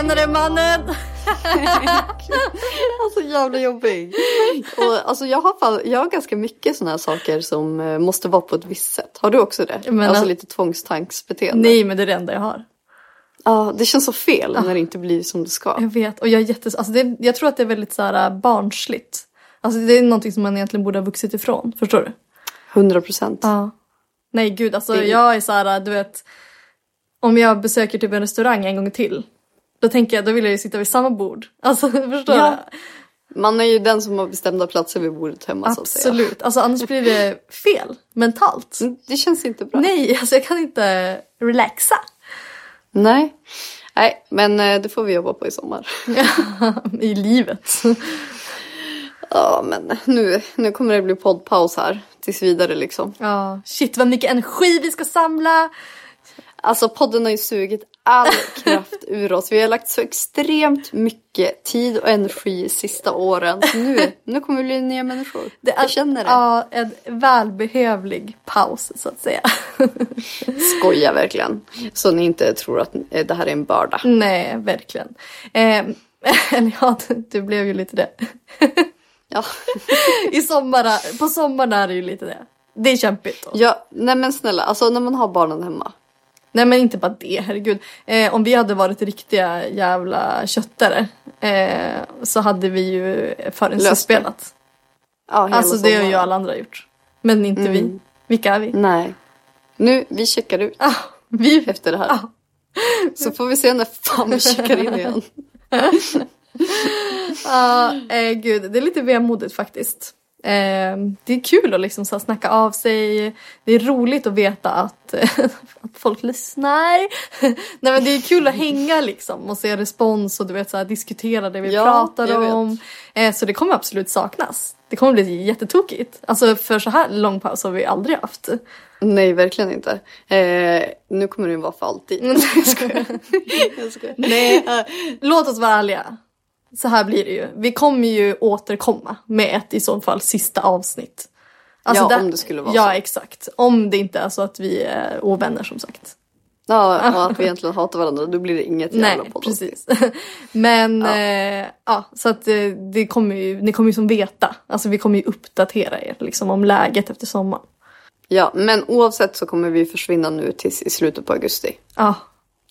Tjenare mannen! Alltså jävla jobbig. Och, alltså, jag, har fall, jag har ganska mycket sådana här saker som eh, måste vara på ett visst sätt. Har du också det? Men, alltså al- lite tvångstanksbeteende. Nej men det är det enda jag har. Ja, det känns så fel när det inte blir som det ska. Jag vet och jag är jättes... Alltså det, jag tror att det är väldigt så här barnsligt. Alltså det är någonting som man egentligen borde ha vuxit ifrån. Förstår du? 100 procent. Ja. Nej gud alltså Det- jag är så här, du vet. Om jag besöker typ en restaurang en gång till. Då tänker jag, då vill jag ju sitta vid samma bord. Alltså förstår Ja. du? Man är ju den som har bestämda platser vid bordet hemma så att säga. Absolut. Alltså annars blir det fel mentalt. Mm, Det känns inte bra. Nej, alltså jag kan inte relaxa. Nej. Nej, men eh, det får vi jobba på i sommar. I livet. Ja, men nu, nu kommer det bli poddpaus här tills vidare liksom. Ja, shit vad mycket energi vi ska samla. Alltså podden har ju sugit all kraft ur oss. Vi har lagt så extremt mycket tid och energi sista åren. Nu, nu kommer vi bli nya människor. Det är, Jag känner det. Ja, en välbehövlig paus så att säga. Skoja verkligen. Så ni inte tror att eh, det här är en börda. Nej, verkligen. Eh, eller ja, det blev ju lite det. Ja. I sommar, på sommaren är det ju lite det. Det är kämpigt då. ja, nej men snälla, alltså när man har barnen hemma. Nej men inte bara det, herregud. Eh, om vi hade varit riktiga jävla köttare eh, så hade vi ju förhandsspelat. Ja, Alltså det har ju alla andra gjort. Men inte vi. Vilka är vi? Nej. Nu, vi checkar ut Ah, vi efter det här. Ah. Så får vi se när fan vi checkar in igen. Ja, eh, gud, det är lite vemodigt faktiskt. Eh, det är kul att liksom så här snacka av sig. Det är roligt att veta att, att folk lyssnar. Nej men det är kul att hänga liksom och se respons och du vet så här, diskutera det vi Ja, pratar jag vet. om. Eh, så det kommer absolut saknas. Det kommer bli jättetokigt. Alltså för så här lång paus har vi aldrig haft. Nej, verkligen inte. Eh, nu kommer det vara för alltid. jag skojar. Jag skojar. Nej, låt oss vara ärliga. Så här blir det ju. Vi kommer ju återkomma med ett i så fall sista avsnitt. Alltså Ja, där- om det skulle vara Ja, så. exakt. Om det inte är så att vi är ovänner som sagt. Ja, och att vi egentligen hatar varandra. Då blir det inget jävla Nej, poddavsnitt. precis. Men ja. Eh, ja, så att eh, det kommer ju, ni kommer ju som veta. Alltså vi kommer ju uppdatera er liksom om läget efter sommaren. Ja, men oavsett så kommer vi försvinna nu tills i slutet på augusti. Ja,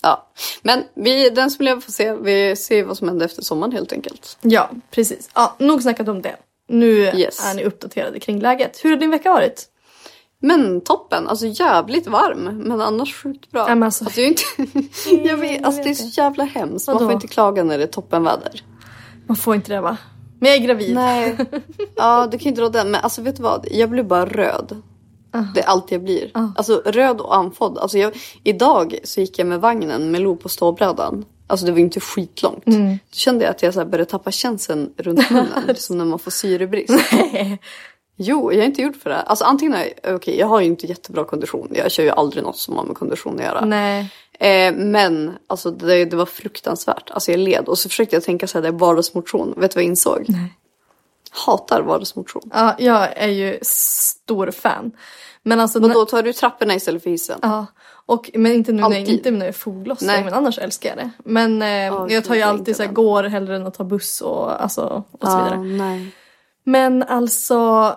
Ja, men vi, den som lever får se. Vi ser vad som händer efter sommaren helt enkelt. ja precis. Ja, nog snackat om det. Nu Yes. är ni uppdaterade kring läget. Hur har din vecka varit? Men toppen, alltså jävligt varm men annars sjukt bra. Ja, men alltså- jag, är inte... jag vet, alltså det är så jävla hemskt. Man får inte klaga när det är toppenväder. Man får inte det va? Men jag är gravid. Nej, ja du kan ju inte dra den. Men alltså vet du vad, jag blir bara röd. Det är allt jag blir. Alltså röd och andfådd. Alltså, jag, idag så gick jag med vagnen med Lo på ståbrädan. Alltså det var inte skitlångt. Då kände jag att jag så började tappa känseln runt munnen. som när man får syrebrist. Jo, jag är inte gjord för det. Alltså antingen är jag, okej jag har ju inte jättebra kondition. Jag kör ju aldrig något som har med kondition att göra. Nej. Eh, men alltså det, det var fruktansvärt. Alltså jag led och så försökte jag tänka så här, det är vardagsmotion. Vet du vad jag insåg? Nej. Hatar vardagsmotion. Ja, jag är ju stor fan. Men alltså... Och då tar du trapporna istället för hissen? Ja, och, men inte nu, när jag, när är foglossning, men annars älskar jag det. Men eh, jag tar ju alltid så här, går hellre än att ta buss och, alltså, och så Ja, vidare. nej. Men alltså,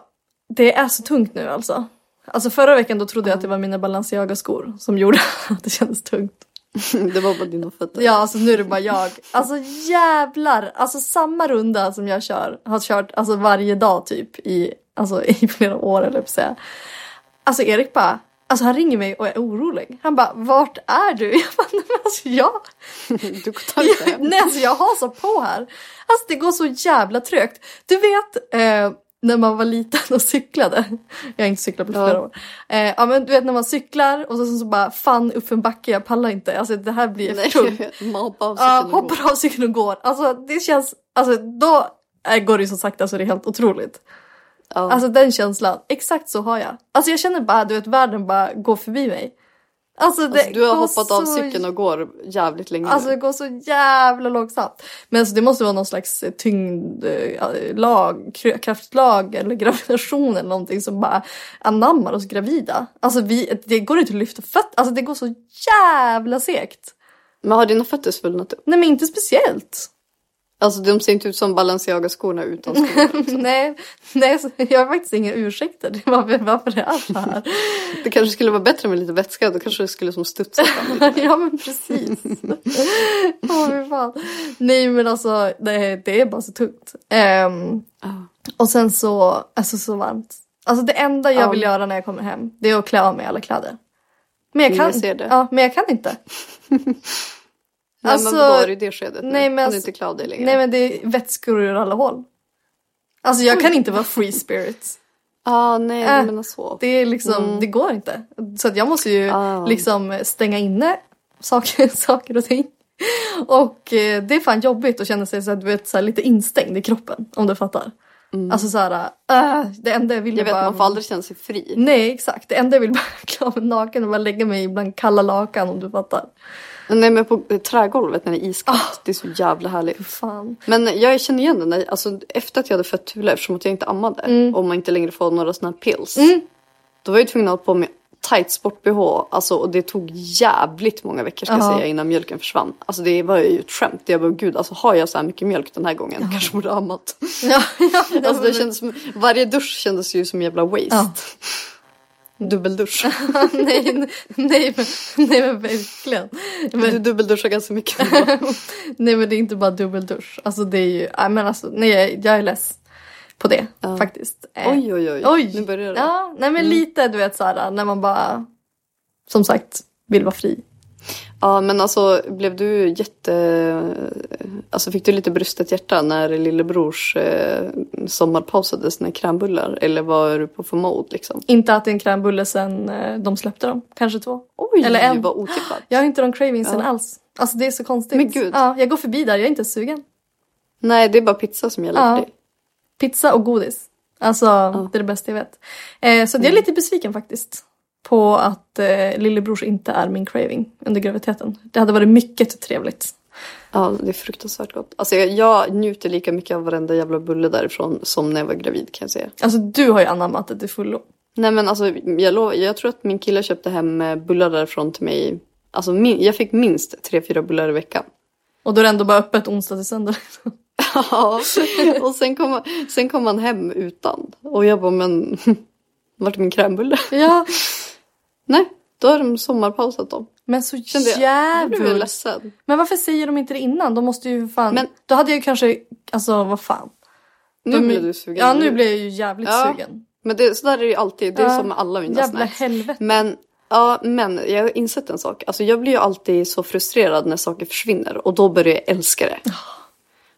det är så tungt nu alltså. Alltså förra veckan då trodde jag att det var mina Balenciaga-skor som gjorde att det kändes tungt. Det var bara dina fötter. Ja, alltså nu är det bara jag. Alltså jävlar! Alltså samma runda som jag kör, har kört alltså varje dag typ i, alltså, i flera år eller säga. Alltså Erik bara, alltså han ringer mig och är orolig. Han bara, vart är du? Jag bara, nej men alltså jag, Du tar inte hem. nej alltså jag har så på här. Alltså det går så jävla trögt. Du vet eh, när man var liten och cyklade. Jag har inte cyklat på Ja. flera år. Eh, ja men du vet när man cyklar och så, så, så bara fan upp en backe, jag pallar inte. Alltså det här blir för tungt. Man hoppar av Ja, cykeln och går. hoppar av cykeln och går. Alltså det känns, alltså då äh, går det ju så sakta så det är helt otroligt. Ja. Alltså den känslan, exakt så har jag. Alltså jag känner bara, du vet världen bara går förbi mig. Alltså, det Alltså, du har hoppat av så- cykeln och går jävligt länge Alltså det går så jävla långsamt. Men alltså, det måste vara någon slags tyngdlag, kraftlag eller gravitation eller någonting som bara anammar oss gravida. Alltså vi, det går inte att lyfta fötter, alltså det går så jävla segt. Men har dina fötter svullnat upp? Nej men inte speciellt. Alltså de ser inte ut som Balenciaga-skorna utan skor. nej, nej, jag har faktiskt inga ursäkter varför, varför det är så här. Det kanske skulle vara bättre med lite vätska. Då kanske det skulle som studsa fram. ja men precis. Åh fy fan. Nej men alltså det, det är bara så tungt. Ehm, och sen så, alltså så varmt. Alltså det enda jag Ja. vill göra när jag kommer hem det är att klä av mig alla kläder. Men jag kan, Jag ser det. Ja, men jag kan inte. Nej Alltså, men det i det skedet nu? nej, men Kan alltså- du inte dig längre? Nej men det är vätskor ur alla håll. Alltså jag kan inte vara free spirit. ah, nej Äh, menar så. Det är liksom, det går inte. Så att jag måste ju Ah. liksom stänga inne saker, saker och ting. Och eh, det är fan jobbigt att känna sig så att, du vet, så här, lite instängd i kroppen. Om du fattar. Alltså så här, äh, det enda jag vill Jag vet, bara... man får aldrig känna sig fri. Nej exakt, det enda jag vill bara klä av mig naken och bara lägga mig bland kalla lakan om du fattar. Nej men på trägolvet när det är iskallt. Det är så jävla härligt. Fan. Men jag känner igen det när, alltså, efter att jag hade fött Thule eftersom att jag inte ammade Mm. och man inte längre får några sådana här pills. Då var jag tvungen att ha på mig tight sport-bh alltså, och det tog jävligt många veckor ska jag Ja. säga innan mjölken försvann. Alltså det var ju ett skämt. Jag bara gud alltså har jag så här mycket mjölk den här gången kanske borde ha ammat. Ja, ja, Alltså det kändes som, varje dusch kändes ju som en jävla waste. Ja. Dubbeldusch. nej, nej, men, nej men verkligen. Du Men, dubbelduschar ganska mycket. nej men det är inte bara dubbeldusch. Alltså det är ju, nej men alltså nej jag, är less på det faktiskt. Eh, oj oj oj. Oj! Nu börjar det. Ja, nej men lite du vet såhär när man bara som sagt vill vara fri. Ja men alltså blev du jätte... Alltså fick du lite brustet hjärta när lillebrors eh, sommarpausade sina krämbullar? Eller var du på för mode liksom? Inte att det är en krämbulle sen eh, de släppte dem. Kanske två. Oj Eller en. vad otippat. Jag har inte de cravingsen alls. Alltså det är så konstigt. Men gud. Ja, jag går förbi där, jag är inte sugen. Nej det är bara pizza som gäller Ja. för dig. Pizza och godis. Alltså det är det bästa jag vet. Eh, så jag är lite besviken faktiskt. På att eh, lillebrors inte är min craving under graviditeten. Det hade varit mycket trevligt. Ja det är fruktansvärt gott. Alltså jag, jag njuter lika mycket av varenda jävla bulle därifrån som när jag var gravid kan jag säga. Alltså du har ju anammat det till fullo. Nej men alltså jag, lov, jag tror att min kille köpte hem eh, bullar därifrån till mig. Alltså min, jag fick minst tre fyra bullar i veckan. Och då är det ändå bara öppet onsdag till söndag. Ja, och sen kom, sen kom han hem utan. Och jag bara, men vart är min krämbulle? ja, Nej, då har de sommarpausat dem. men så Kände jag, då blev jag jävligt. ledsen. Men varför säger de inte det innan? De måste ju fan... Men- Då hade jag ju kanske, alltså vad fan. Nu De- blev du sugen. Ja nu blir jag ju jävligt Ja. sugen. Men det, så där är det ju alltid, det är Ja. som med alla mina Jävla snacks. helvete. Men, ja, men jag har insett en sak. Alltså jag blir ju alltid så frustrerad när saker försvinner och då börjar jag älska det.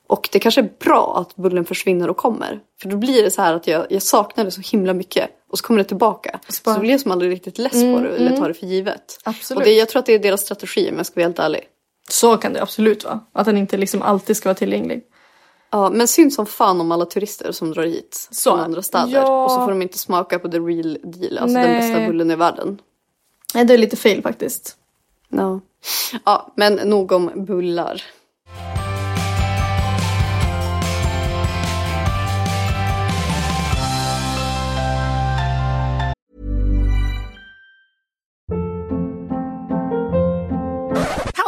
Och det kanske är bra att bullen försvinner och kommer. För då blir det så här att jag, jag saknar det så himla mycket. Och så kommer det tillbaka. Så, bara- blir jag som aldrig riktigt less på det eller tar det för givet. Absolut. Och det, jag tror att det är deras strategi om jag ska vara helt ärlig. Så kan det absolut vara. Att den inte liksom alltid ska vara tillgänglig. Ja, men synd som fan om alla turister som drar hit Så. från andra städer. Ja. Och så får de inte smaka på the real deal, alltså Nej. den bästa bullen i världen. Nej, det är lite fel faktiskt. Ja. ja, men nog om bullar.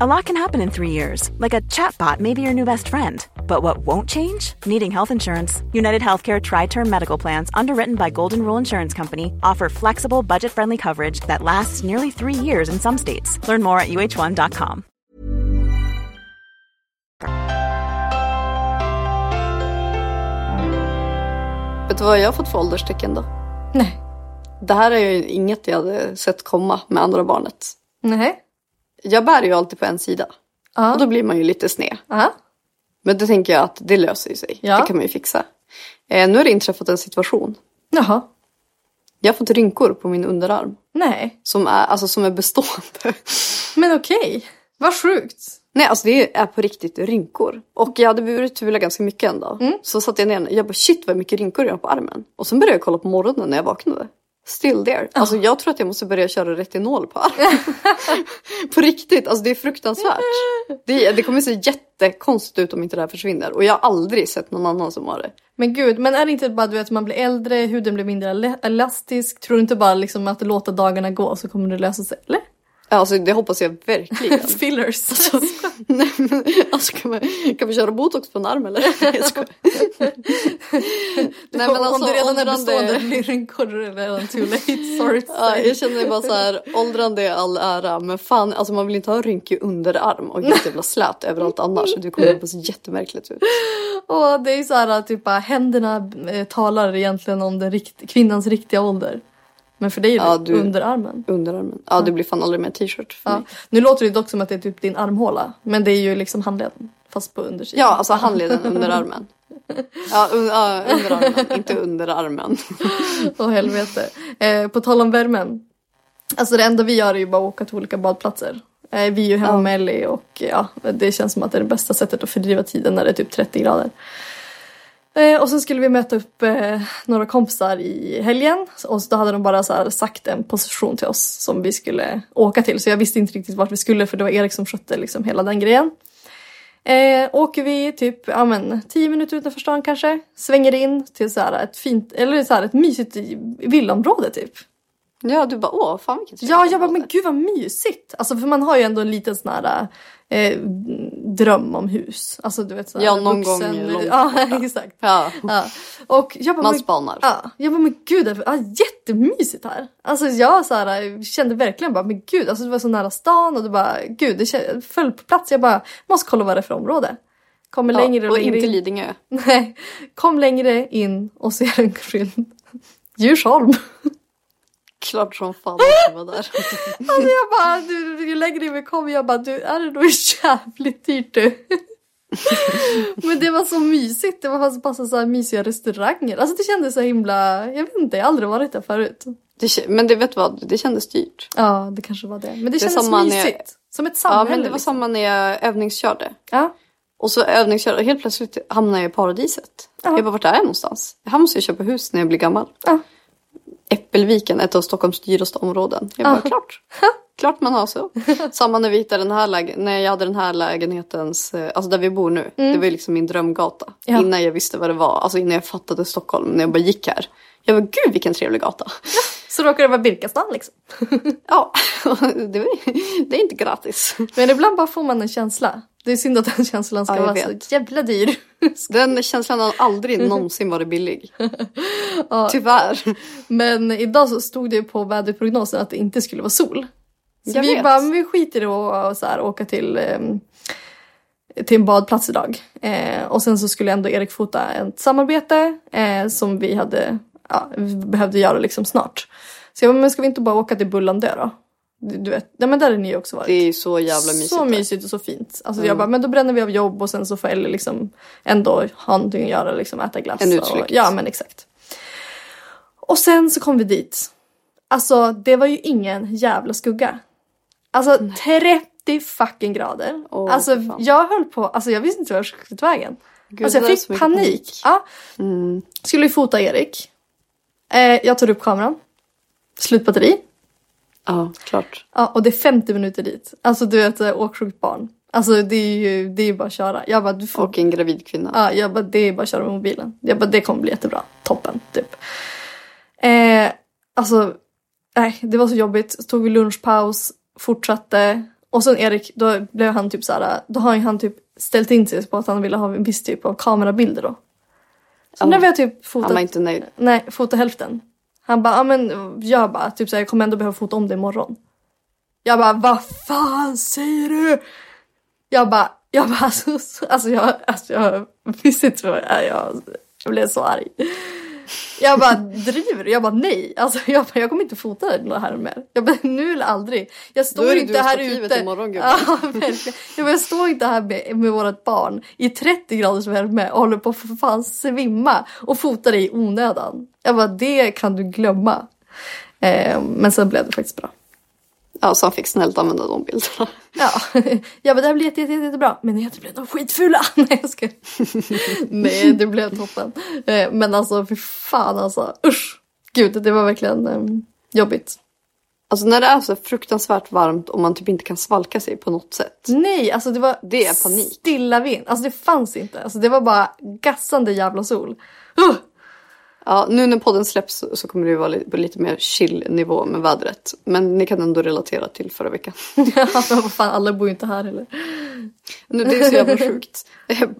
A lot can happen in three years, like a chatbot may be your new best friend. But what won't change? Needing health insurance. United Healthcare Tri Term Medical Plans, underwritten by Golden Rule Insurance Company, offer flexible, budget friendly coverage that lasts nearly three years in some states. Learn more at uh1.com. Vet du vad jag har fått för ålderstecken då? Nej. Det här är ju inget jag hade sett komma med andra barnet. Nej. Jag bär ju alltid på en sida. Ja. Och då blir man ju lite sned. Ja. Men då tänker jag att det löser sig. Ja. Det kan man ju fixa. Eh, nu har det inträffat en situation. Jaha. Jag har fått rynkor på min underarm. Nej. Som är, alltså, som är bestående. Men okej. Vad sjukt. Nej, alltså det är på riktigt rynkor. Och jag hade burit Tula ganska mycket en dag. Mm. Så satte jag ner. Jag bara shit vad mycket rynkor jag har på armen. Och sen började jag kolla på morgonen när jag vaknade. Still there. Alltså jag tror att jag måste börja köra retinol på armen. på riktigt, alltså det är fruktansvärt. Det, det kommer se jättekonstigt ut om inte det här försvinner. Och jag har aldrig sett någon annan som har det. Men gud, men är det inte bara du vet, att man blir äldre, huden blir mindre elastisk? Tror du inte bara liksom att låta dagarna gå så kommer det lösa sig? Eller? Alltså det hoppas jag verkligen. Fillers. Nej, men, alltså, kan, man, kan vi köra botox på en arm eller? Nej, men alltså, Om du redan är bestående blir rynkor är det redan too late. Sorry Ja, jag känner bara så här, åldrande är all ära men fan alltså man vill inte ha rynkig underarm och jävla slät överallt annars. Du kommer att se jättemärkligt ut. Och det är ju så här typ händerna eh, talar egentligen om den rikt- kvinnans riktiga ålder. Men för dig är det Ja, du- underarmen. Underarmen. Ja det blir fan aldrig mer t-shirt för Ja. mig. Nu låter det dock som att det är typ din armhåla. Men det är ju liksom handleden. Fast på undersidan. Ja alltså handleden underarmen. Ja, un, ja underarmen, inte underarmen. Åh helvete. Eh, på tal om värmen. Alltså det enda vi gör är ju bara att åka till olika badplatser. Eh, vi är ju hemma med Ellie och ja, det känns som att det är det bästa sättet att fördriva tiden när det är typ 30 grader. Eh, och sen skulle vi möta upp eh, några kompisar i helgen och då hade de bara så sagt en position till oss som vi skulle åka till. Så jag visste inte riktigt vart vi skulle för det var Erik som skötte liksom hela den grejen. Eh, åker vi typ ja, men, 10 minuter utanför stan kanske. Svänger in till så här ett fint, eller så här ett mysigt villaområde typ. Ja du bara åh fan vilket Ja, jag bara men gud vad mysigt. Alltså för man har ju ändå en liten sån här eh, dröm om hus. Alltså du vet så här, Ja, någon gång långt Ja, exakt. Ja, Ja. Och jag bara, man men, spanar. ja, jag bara men gud, det är jättemysigt här. Alltså jag så här, kände verkligen bara men gud, alltså det var så nära stan och det bara gud, det kän- föll på plats. Jag bara måste kolla vad det är för område. Kommer Ja, längre och, och längre inte in. Lidingö. Nej, kom längre in och ser en skylt. Djursholm. Klart som fan att det var där. Alltså jag bara, du, ju längre vi kom jag bara, du är det nog jävligt dyrt du. Men det var så mysigt, det var bara så här mysiga restauranger. Alltså det kändes så himla, jag vet inte, jag har aldrig varit där förut. Det, men det vet du vad, det kändes dyrt. Ja, det kanske var det. Men det, är kändes när jag- mysigt. Som ett Ja samhälle. men det var liksom. samma när jag övningskörde. Ja. Och så övningskörde och helt plötsligt hamnade jag i paradiset. Ja. Jag bara, vart är jag någonstans? Här måste jag köpa hus när jag blir gammal. Ja. Äppelviken, ett av Stockholms dyraste områden. Jag bara, klart. Klart man har så. Samma när vi hittade den här lägen- när jag hade den här lägenhetens, eh, alltså där vi bor nu. Det var ju liksom min drömgata. Mm. Ja. Innan jag visste vad det var, alltså innan jag fattade Stockholm, när jag bara gick här. Jag bara, gud vilken trevlig gata. Så råkar det vara Birkastan liksom. Ja, det, var, det är inte gratis. Men ibland bara får man en känsla. Det är synd att den känslan ska Ja, vara vet. så jävla dyr. Den känslan har aldrig någonsin varit billig. Tyvärr. Men idag så stod det på väderprognosen att det inte skulle vara sol. Så Jag vi vet. bara, men vi skiter i att så här, åka till, ehm, till en badplats idag. Eh, och sen så skulle ändå Erik fota ett samarbete eh, som vi hade, ja, vi behövde göra liksom snart. Så jag bara, men ska vi inte bara åka till Bullandö då? Du, vet, ja men där har ni också varit. Det är så jävla mysigt. Så där. mysigt och så fint. Alltså jag bara, men då bränner vi av jobb och sen så får Ellie liksom ändå ha någonting att göra, liksom äta glass. En och, utflykt. Ja men exakt. Och sen så kom vi dit. Alltså det var ju ingen jävla skugga. Alltså 50 fucking grader. Åh, alltså jag höll på, alltså jag visste inte vad jag skulle ta vägen. Gud, alltså jag fick panik. panik. Ja. Mm. Skulle ju fota Erik. Eh, jag tar upp kameran. Slut batteri. Ja, klart. Ja, och det är 50 minuter dit. Alltså du vet, åksjukt barn. Alltså det är ju det är bara att köra. Jag bara, du får... Och en gravid kvinna. Ja, jag bara, det är bara att köra med mobilen. Jag bara, det kommer bli jättebra. Toppen, typ. Eh, alltså, nej, det var så jobbigt. Så tog vi lunchpaus, fortsatte. Och sen Erik, då blev han typ så här, då har ju han typ ställt in sig på att han ville ha en viss typ av kamerabilder då. Så Ja. när vi har typ fotat, Han var inte nöjd. nej, fotat hälften. Han bara, ja men gör bara, typ så här, jag kommer ändå behöva fota om det imorgon. Jag bara, vad fan säger du? Jag bara, jag bara, alltså, alltså jag, alltså jag visste inte vad jag, jag, jag blev så arg. Jag bara, driver? Jag bara, nej. Alltså jag, bara, jag kommer inte fota det här mer. Jag bara, nu eller aldrig. Jag står inte du här ute. imorgon, ja. Jag, bara, jag står inte här med, med vårt barn i 30 graders värme och håller på att för fan svimma och fotar det i onödan. Jag bara, det kan du glömma. Eh, men sen blev det faktiskt bra. Ja, så han fick snällt använda de bilderna. Ja, jag bara det här blir jätte, jätte, jättebra. Men jag blev de skitfula. Nej jag ska. Nej det blev toppen. Eh, Men alltså för fan alltså. Usch. Gud det var verkligen eh, jobbigt. Alltså när det är så fruktansvärt varmt och man typ inte kan svalka sig på något sätt. Nej alltså det var Det är panik. stilla vind. Alltså det fanns inte. Alltså det var bara gassande jävla sol. Uh! Ja, nu när podden släpps så- kommer det vara på lite mer chill nivå med vädret. Men ni kan ändå relatera till förra veckan. Ja, men vad fan alla bor ju inte här heller. Nu, det är så jävla sjukt.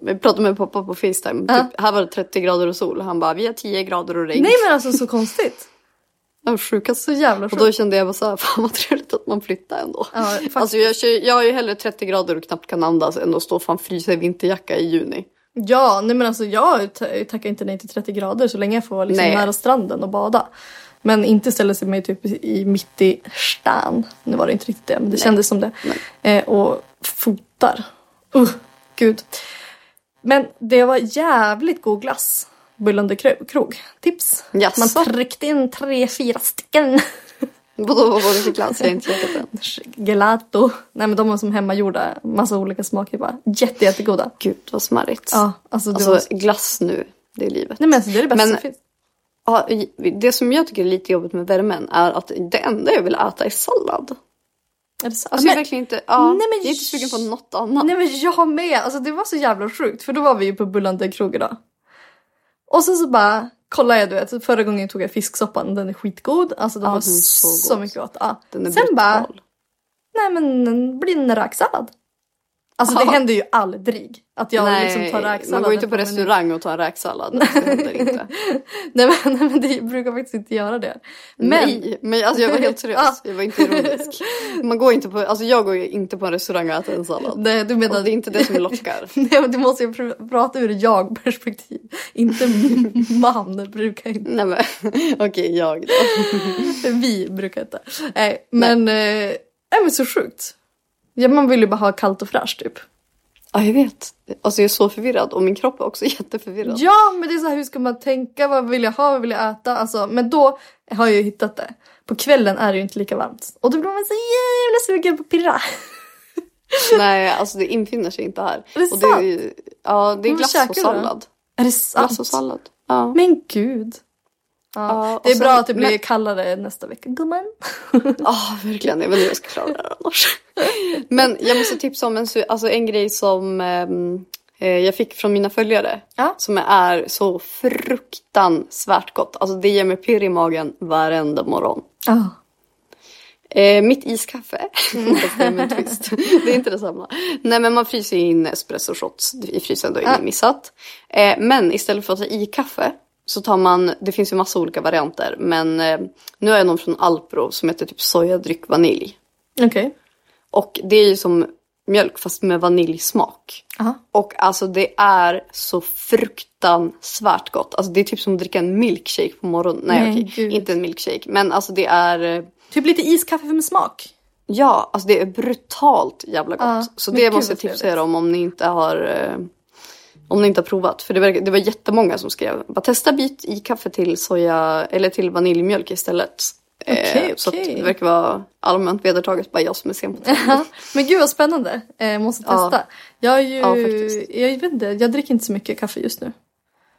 Jag pratade med pappa på Facetime. Typ, här var det 30 grader och sol. Han bara, vi har 10 grader och regn. Nej men alltså så konstigt. Var sjukast. Så jävla Och sjukt. då kände jag bara så här, fan vad trevligt att man flyttar ändå. Ja, alltså jag, jag har ju hellre 30 grader och knappt kan andas än att stå fan frysa i vinterjacka i juni. Ja, nej men alltså jag ta- tackar inte nej till 30 grader så länge jag får vara liksom Nej. nära stranden och bada. Men inte ställa sig mig typ i mitt i stan. Nu var det inte riktigt det men det kändes som det. Eh, och fotar. Uh, gud. Men det var jävligt god glass. Bullande kro- krog. Tips. Jaså? Man tryckte in tre, fyra stycken. Vadå, vad var det för glass? Jag har inte käkat den. Gelato. Nej men de var som hemmagjorda. Massa olika smaker bara. Jätte, jättegoda. Gud vad smarrigt. Ja, alltså Alltså var... glass nu, det är livet. Nej men alltså det är det bästa Men- som finns. Ja, det som jag tycker är lite jobbigt med värmen är att det enda jag vill äta är sallad. Är det så? Alltså jag är Men- verkligen inte, ja, Nej, men- jag är inte sugen på något annat. Nej men jag med! Alltså det var så jävla sjukt för då var vi ju på Bullande krog idag. Och sen så bara kollade jag du vet, förra gången tog jag fisksoppan, den är skitgod. Alltså den Ja, var så, så mycket gott. Ja. Den är sen brutal. bara, nej men den blir en räksallad. Alltså det händer ju aldrig att jag Nej, liksom tar räksallad. man går inte på restaurang och tar räksallad. Det händer inte. Nej men, nej men det brukar faktiskt inte göra det. Men, Nej, men alltså jag var helt seriös. Jag var inte ironisk. Man går inte på, alltså jag går ju inte på en restaurang och äter en sallad. Nej, du menar... Och det är inte det som lockar. Nej men du måste ju pr- prata ur jag-perspektiv. Inte man brukar inte. Nej men okej, jag då. Vi brukar inte. Nej, men, eh, nej, men så sjukt. Ja, man vill ju bara ha kallt och fräscht typ. Ja, jag vet. Alltså jag är så förvirrad och min kropp är också jätteförvirrad. Ja, men det är så här, hur ska man tänka? Vad vill jag ha? Vad vill jag äta? Alltså, men då har jag ju hittat det. På kvällen är det ju inte lika varmt. Och då blir man så jävla sugen på pirra. Nej, alltså det infinner sig inte här. Är det och det är, Ja, det är glass och sallad. Är det sant? Glass och sallad. Ja. Men gud. Ja, det är sen- bra att det blir men- kallare nästa vecka. Gumman. Ja, verkligen. Jag vet inte hur jag ska klara det här annars. Men jag måste tipsa om en, alltså en grej som ehm, eh, jag fick från mina följare. Ja. Som är så fruktansvärt gott. Alltså det ger mig pirr i magen varenda morgon. Ah. Eh, mitt iskaffe. Fast det är med en twist. det är inte detsamma. Nej men man fryser in espresso shots i frysen, då är ingen missat. Eh, men istället för att ta i kaffe så tar man, det finns ju massa olika varianter. Men eh, nu har jag någon från Alpro som heter typ sojadryck vanilj. Okej. Och det är ju som mjölk fast med vaniljsmak. Aha. Och alltså det är så fruktansvärt gott. Alltså det är typ som att dricka en milkshake på morgonen. Nej, Nej, okej, gud. inte en milkshake. Men alltså det är, eh, Typ lite iskaffe med smak. ja, alltså det är brutalt jävla gott. Ja, så det måste jag tipsa er om om ni inte har eh, om ni inte har provat. För det var, det var jättemånga som skrev, bara testa byt i kaffe till soja eller till vaniljmjölk istället. Okej, Eh, Så att okej. det verkar vara allmänt vedertaget, bara jag som är sen på. Ja, Men gud vad spännande. Eh, måste Ja. testa. Jag, är ju, Ja, jag vet inte, jag dricker inte så mycket kaffe just nu.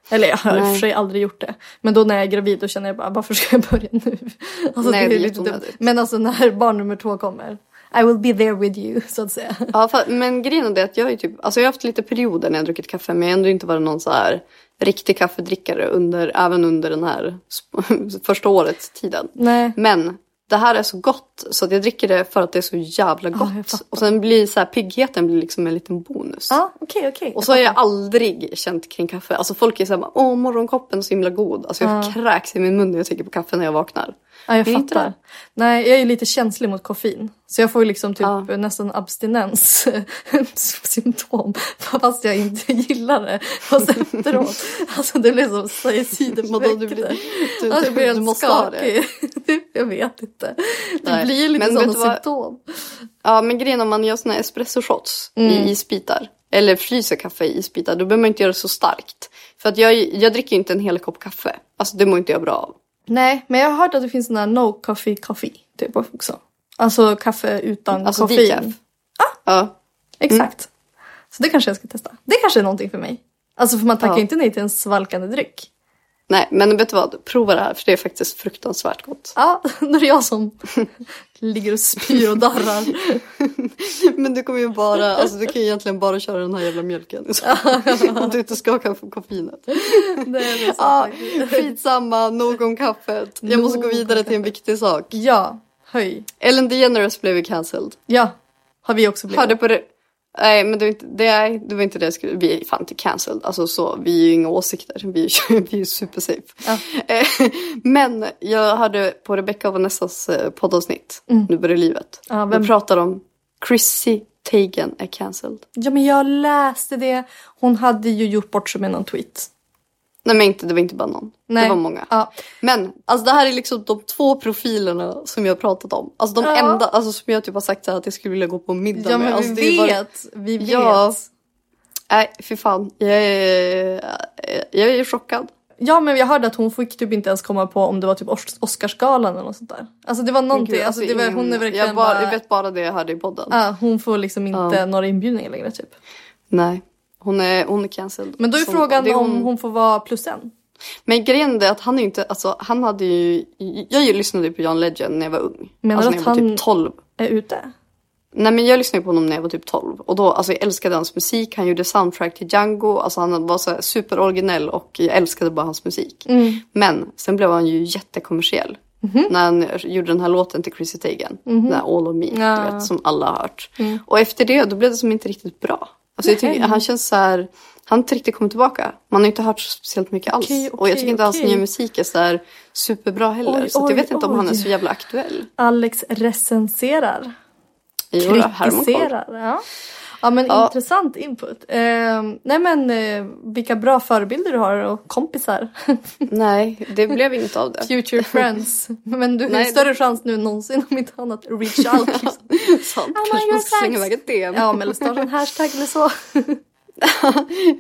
Eller jag har Nej. för sig aldrig gjort det. Men då när jag är gravid då känner jag bara varför ska jag börja nu? Alltså, Nej, det är dumt. onödigt. Men alltså när barn nummer två kommer. I will be there with you så att säga. Ja, men grejen är att jag är typ, alltså jag har haft lite perioder när jag har druckit kaffe men jag har ändå inte varit någon så här riktig kaffedrickare under, även under den här första året tiden. Nej. Men det här är så gott så att jag dricker det för att det är så jävla gott. fattar. och sen blir så här, piggheten blir liksom en liten bonus. Ja okej okej. Och så har jag aldrig känt kring kaffe. Alltså folk är såhär, åh morgonkoppen är så himla god. Alltså jag kräks i min mun när jag tänker på kaffe när jag vaknar. Ja, jag är inte fattar. det. Nej, jag är lite känslig mot koffein. Så jag får ju liksom typ Ja. nästan abstinenssymptom. Fast jag inte gillar det. Fast efteråt. Alltså det blir som Vadå, du blir- du- Alltså, jag blir helt skakig. jag vet inte. Det Nej. blir lite Men sådana vad? symptom. Ja men grejen om man gör här espresso shots Mm. i isbitar. Eller fryser kaffe i isbitar. Då behöver man inte göra det så starkt. För att jag, jag dricker ju inte en hel kopp kaffe. Alltså det mår inte jag bra av. Nej, men jag har hört att det finns sån här no coffee coffee. Typ också. Alltså kaffe utan Alltså koffein. decaf. Ja. Exakt. Så det kanske jag ska testa. Det kanske är någonting för mig. Alltså för man tackar Ja. inte nej till en svalkande dryck. Nej men vet du vad? Prova det här för det är faktiskt fruktansvärt gott. Ja, då är det jag som ligger och spyr och darrar. Men du kommer ju bara, alltså du kan ju egentligen bara köra den här jävla mjölken. Om du inte ska ha koffeinet. Det är det som Ja, skitsamma, nog om kaffet. Jag måste gå vidare till en viktig sak. Ja, höj. Ellen DeGeneres blev ju cancelled. Ja, har vi också blivit. Hörde på det. Nej men det var inte det, är- det, var inte det jag skulle, vi är fan inte cancelled. Alltså så, vi är ju inga åsikter. Vi är, ju- vi är supersafe. Eh, Men jag hörde på Rebecca och Vanessas eh, poddavsnitt, Nu börjar livet. Ja, vem- De pratar om Chrissy Teigen är cancelled. Ja, men jag läste det. Hon hade ju gjort bort sig med någon tweet. Nej men inte, det var inte bara någon. Nej. Det var många. Ja. Men alltså det här är liksom de två profilerna som jag har pratat om. Alltså de Ja. enda, alltså som jag typ har sagt här att jag skulle vilja gå på middag Ja, med. Alltså, vi det är bara- vet. Vi vet. Ja. Nej fy fan. Jag är, jag är chockad. Ja, men jag hörde att hon fick typ inte ens komma på om det var typ Os- Oscarsgalan eller något sånt där. Alltså det var någonting. Gud, alltså, det var, hon är verkligen jag, bara, bara... jag vet bara det jag hörde i podden. Ja, hon får liksom inte några inbjudningar längre typ. Nej. Hon är, hon är cancelled. Men då är frågan är om hon får vara plus en. Men grejen är att han är inte, alltså han hade ju, jag lyssnade ju på John Legend när jag var ung. Menar alltså du att jag var han- typ 12. Är ute. Nej men jag lyssnade på honom när jag var typ 12 och då, alltså jag älskade hans musik, han gjorde soundtrack till Django, alltså han var så superoriginell och jag älskade bara hans musik. Men sen blev han ju jättekommersiell. När han gjorde den här låten till Chrissy Teigen, den här All of Me, Ja. vet, som alla har hört. Och efter det då blev det som inte riktigt bra. Alltså jag tycker, han känns så här, han har inte riktigt kommit tillbaka. Man har inte hört så speciellt mycket alls. Okej, och jag tycker inte hans okej, nya okej. musik är så superbra heller. Oj, så att jag oj, vet inte om han är oj. så jävla aktuell. Alex recenserar. Jo. Kritiserar. Ja. Ja men Ja. intressant input. Eh, nej men eh, vilka bra förebilder du har och kompisar. Nej, det blev inget av det. Future friends. Men du har större chans nu än någonsin om inte annat reach out. Liksom. Sant. my Kanske man ska slänga iväg ett DM. Ja men eller starta en hashtag eller så.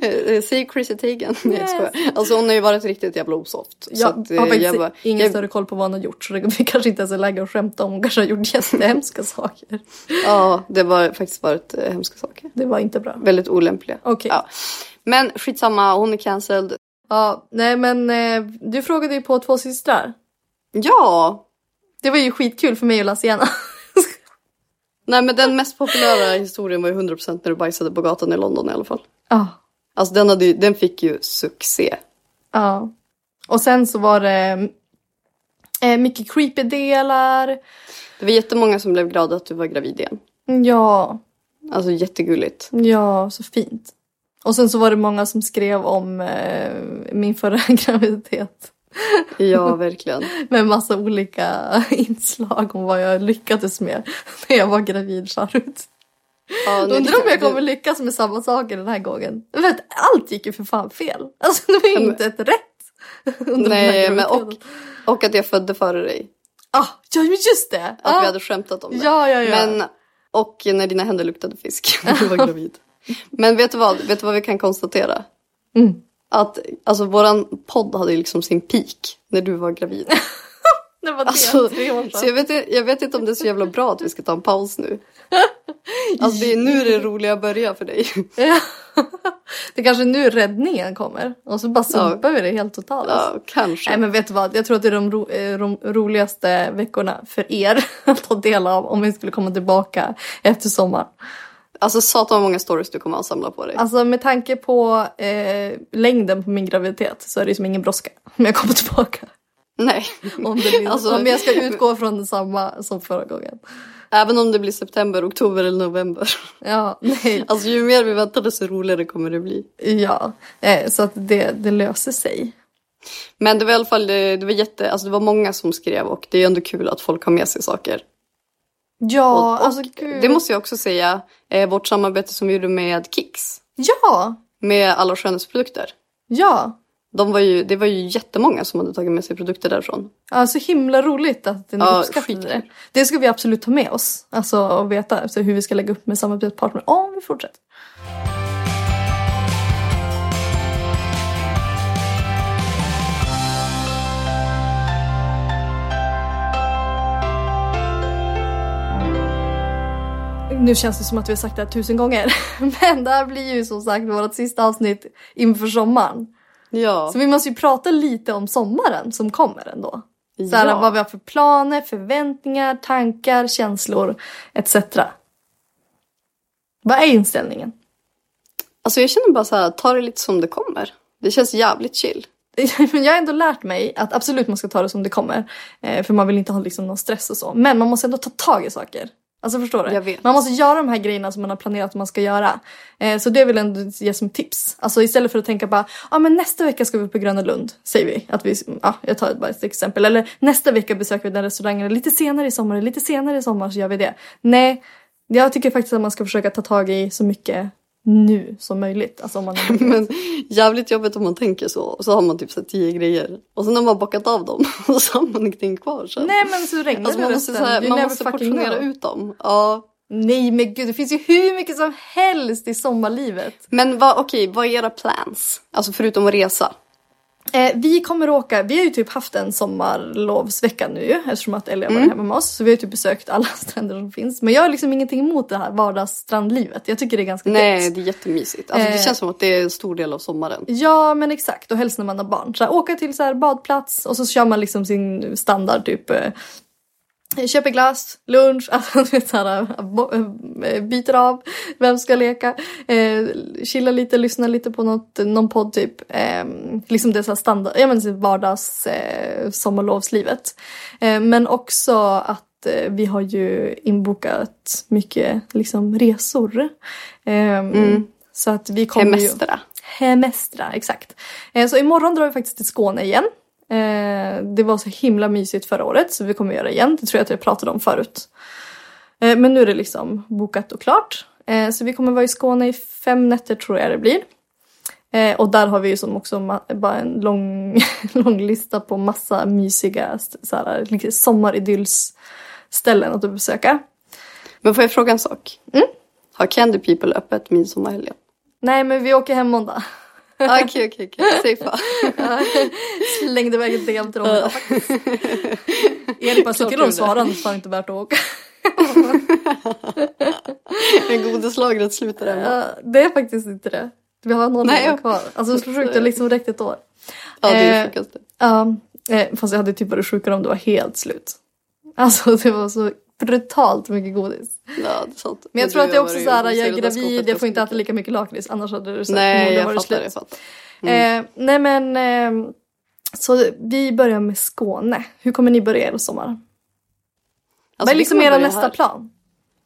Eh, Säg Chrissy Teigen. Nej jag Yes. skojar. Alltså hon har ju varit riktigt jävla osoft. Så Jag att, eh, har faktiskt jag bara- ingen jag- större koll på vad han har gjort så det, kanske inte ens är läge att skämta om. Hon kanske har gjort jättehemska saker. Ja, det var faktiskt varit eh, hemska saker. Det var inte bra. Väldigt olämpliga. Okej. Ja. Men skitsamma, hon är cancelled. Ja, nej men eh, du frågade ju på två systrar. Ja! Det var ju skitkul för mig att läsa igenom. Nej men den mest populära historien var ju 100% när du bajsade på gatan i London i alla fall. Ja. Alltså den, hade den fick ju succé. Ja. Och sen så var det eh, mycket creepy delar. Det var jättemånga som blev glada att du var gravid igen. Ja, Alltså jättegulligt. ja, så fint. Och sen så var det många som skrev om eh, min förra graviditet. Ja, verkligen. Med massa olika inslag om vad jag lyckades med när jag var gravid förut. Ja, Undrar om jag kommer lyckas med samma saker den här gången. Vet, allt gick ju för fan fel. Alltså det var ju inte ett rätt. Nej, men och, och att jag födde före dig. Ah, ja, just det! Att ah. vi hade skämtat om det. Ja, ja, ja. Men, och när dina händer luktade fisk. Du var gravid. Men vet du vad? Vet du vad vi kan konstatera? Mm. Att alltså, våran podd hade liksom sin peak när du var gravid. Det var det, Alltså, tre år så jag vet, jag vet inte om det är så jävla bra att vi ska ta en paus nu. Alltså det är nu det roliga börjar för dig. Ja. Det är kanske nu räddningen kommer. Och så bara sumpar vi det helt totalt. Ja, kanske. Nej men vet du vad, jag tror att det är de, ro, eh, de roligaste veckorna för er att ta del av om vi skulle komma tillbaka efter sommaren. Alltså satan vad många stories du kommer att samla på dig. Alltså med tanke på eh, längden på min graviditet så är det som ingen brådska om jag kommer tillbaka. Nej. Om, det blir, Alltså- om jag ska utgå från samma som förra gången. Även om det blir september, oktober eller november. Ja, nej. Alltså ju mer vi väntar desto roligare kommer det bli. Ja, eh, så att det, det löser sig. Men det var i alla fall, det, det var jätte, alltså det var många som skrev och det är ändå kul att folk har med sig saker. Ja, och, alltså och gud. det måste jag också säga, eh, vårt samarbete som vi gjorde med Kicks. Ja, Med alla skönhetsprodukter. ja. De var ju, det var ju jättemånga som hade tagit med sig produkter därifrån. Ja, så himla roligt att ni Ja, uppskattade det. Det ska vi absolut ta med oss. Alltså och veta alltså, hur vi ska lägga upp med samarbetspartner om vi fortsätter. Nu känns det som att vi har sagt det här tusen gånger. Men det här blir ju som sagt vårt sista avsnitt inför sommaren. Ja. Så vi måste ju prata lite om sommaren som kommer ändå. Så här, Ja. Vad vi har för planer, förväntningar, tankar, känslor etc. Vad är inställningen? Alltså jag känner bara så här, ta det lite som det kommer. Det känns jävligt chill. Men jag har ändå lärt mig att absolut man ska ta det som det kommer. Eh, för man vill inte ha liksom någon stress och så. Men man måste ändå ta tag i saker. Alltså förstår du? Jag vet. Man måste göra de här grejerna som man har planerat att man ska göra. Eh, så det vill jag ändå ge som tips. Alltså istället för att tänka bara, ja ah, men nästa vecka ska vi på Gröna Lund. Säger vi. Att vi, ja, jag tar bara ett exempel. Eller nästa vecka besöker vi den restaurangen. Lite senare i sommar, lite senare i sommar så gör vi det. Nej, jag tycker faktiskt att man ska försöka ta tag i så mycket nu som möjligt. Alltså om man Men jävligt jobbigt om man tänker så. Och så har man typ så tio grejer. Och sen har man bockat av dem. Och så har man ingenting kvar sen. Nej men så regnar alltså man måste, resten. så här, man måste portionera know. ut dem. Ja. Nej men gud det finns ju hur mycket som helst i sommarlivet. Men vad, okej, vad är era plans? Alltså förutom att resa. Eh, vi kommer åka, vi har ju typ haft en sommarlovsvecka nu ju, eftersom att Ellie har Mm. varit hemma med oss. Så vi har ju typ besökt alla stränder som finns. Men jag har liksom ingenting emot det här vardagsstrandlivet. Jag tycker det är ganska Nej, gött. det är jättemysigt. Alltså, det Eh. känns som att det är en stor del av sommaren. Ja men exakt och helst när man har barn. Så här, åka till så här badplats och så kör man liksom sin standard typ eh, Köper glass, lunch, alltså vet såhär, bo- eh, byter av vem ska leka, eh, chilla lite, lyssna lite på något, någon podd typ. Eh, liksom det så här standard, ja men så vardags eh, sommarlovslivet. Eh, men också att eh, vi har ju inbokat mycket liksom resor. Eh, Så att vi kommer ju... Hemestra. Hemestra, exakt. Eh, Så imorgon drar vi faktiskt till Skåne igen. Eh, Det var så himla mysigt förra året så vi kommer göra igen. Det tror jag att jag pratade om förut. Eh, Men nu är det liksom bokat och klart. Eh, Så vi kommer vara i Skåne i fem nätter tror jag det blir. Eh, Och där har vi ju som också bara en lång, lång lista på massa mysiga så här, att besöka. Men får jag fråga en sak? Mm. Har Candy People öppet midsommarhelgen? Nej men vi åker hem måndag. Okej, okej, okej. Safe. Slängde iväg ett DM till dem faktiskt. Erik bara, så du de det. svarar annars var det inte värt att åka. Men godislagret slutar hemma. Det är faktiskt inte det. Vi har någon Nej, jag- kvar. Alltså så sjukt, det har liksom räckt ett år. Ja, det är det Eh, sjukaste. Ja, eh, fast jag hade typ varit sjukare om det var helt slut. Alltså det var så brutalt mycket godis. Ja, det är sant. Men jag du tror att det är har också så här, jag är gravid, jag får inte äta lika mycket lakrits annars hade mycket. här, Nej, jag fattar, slut. jag fattar. Eh, nej men, eh, så vi börjar med Skåne. Hur kommer ni börja er sommar? Alltså, Vad är liksom era nästa här. plan?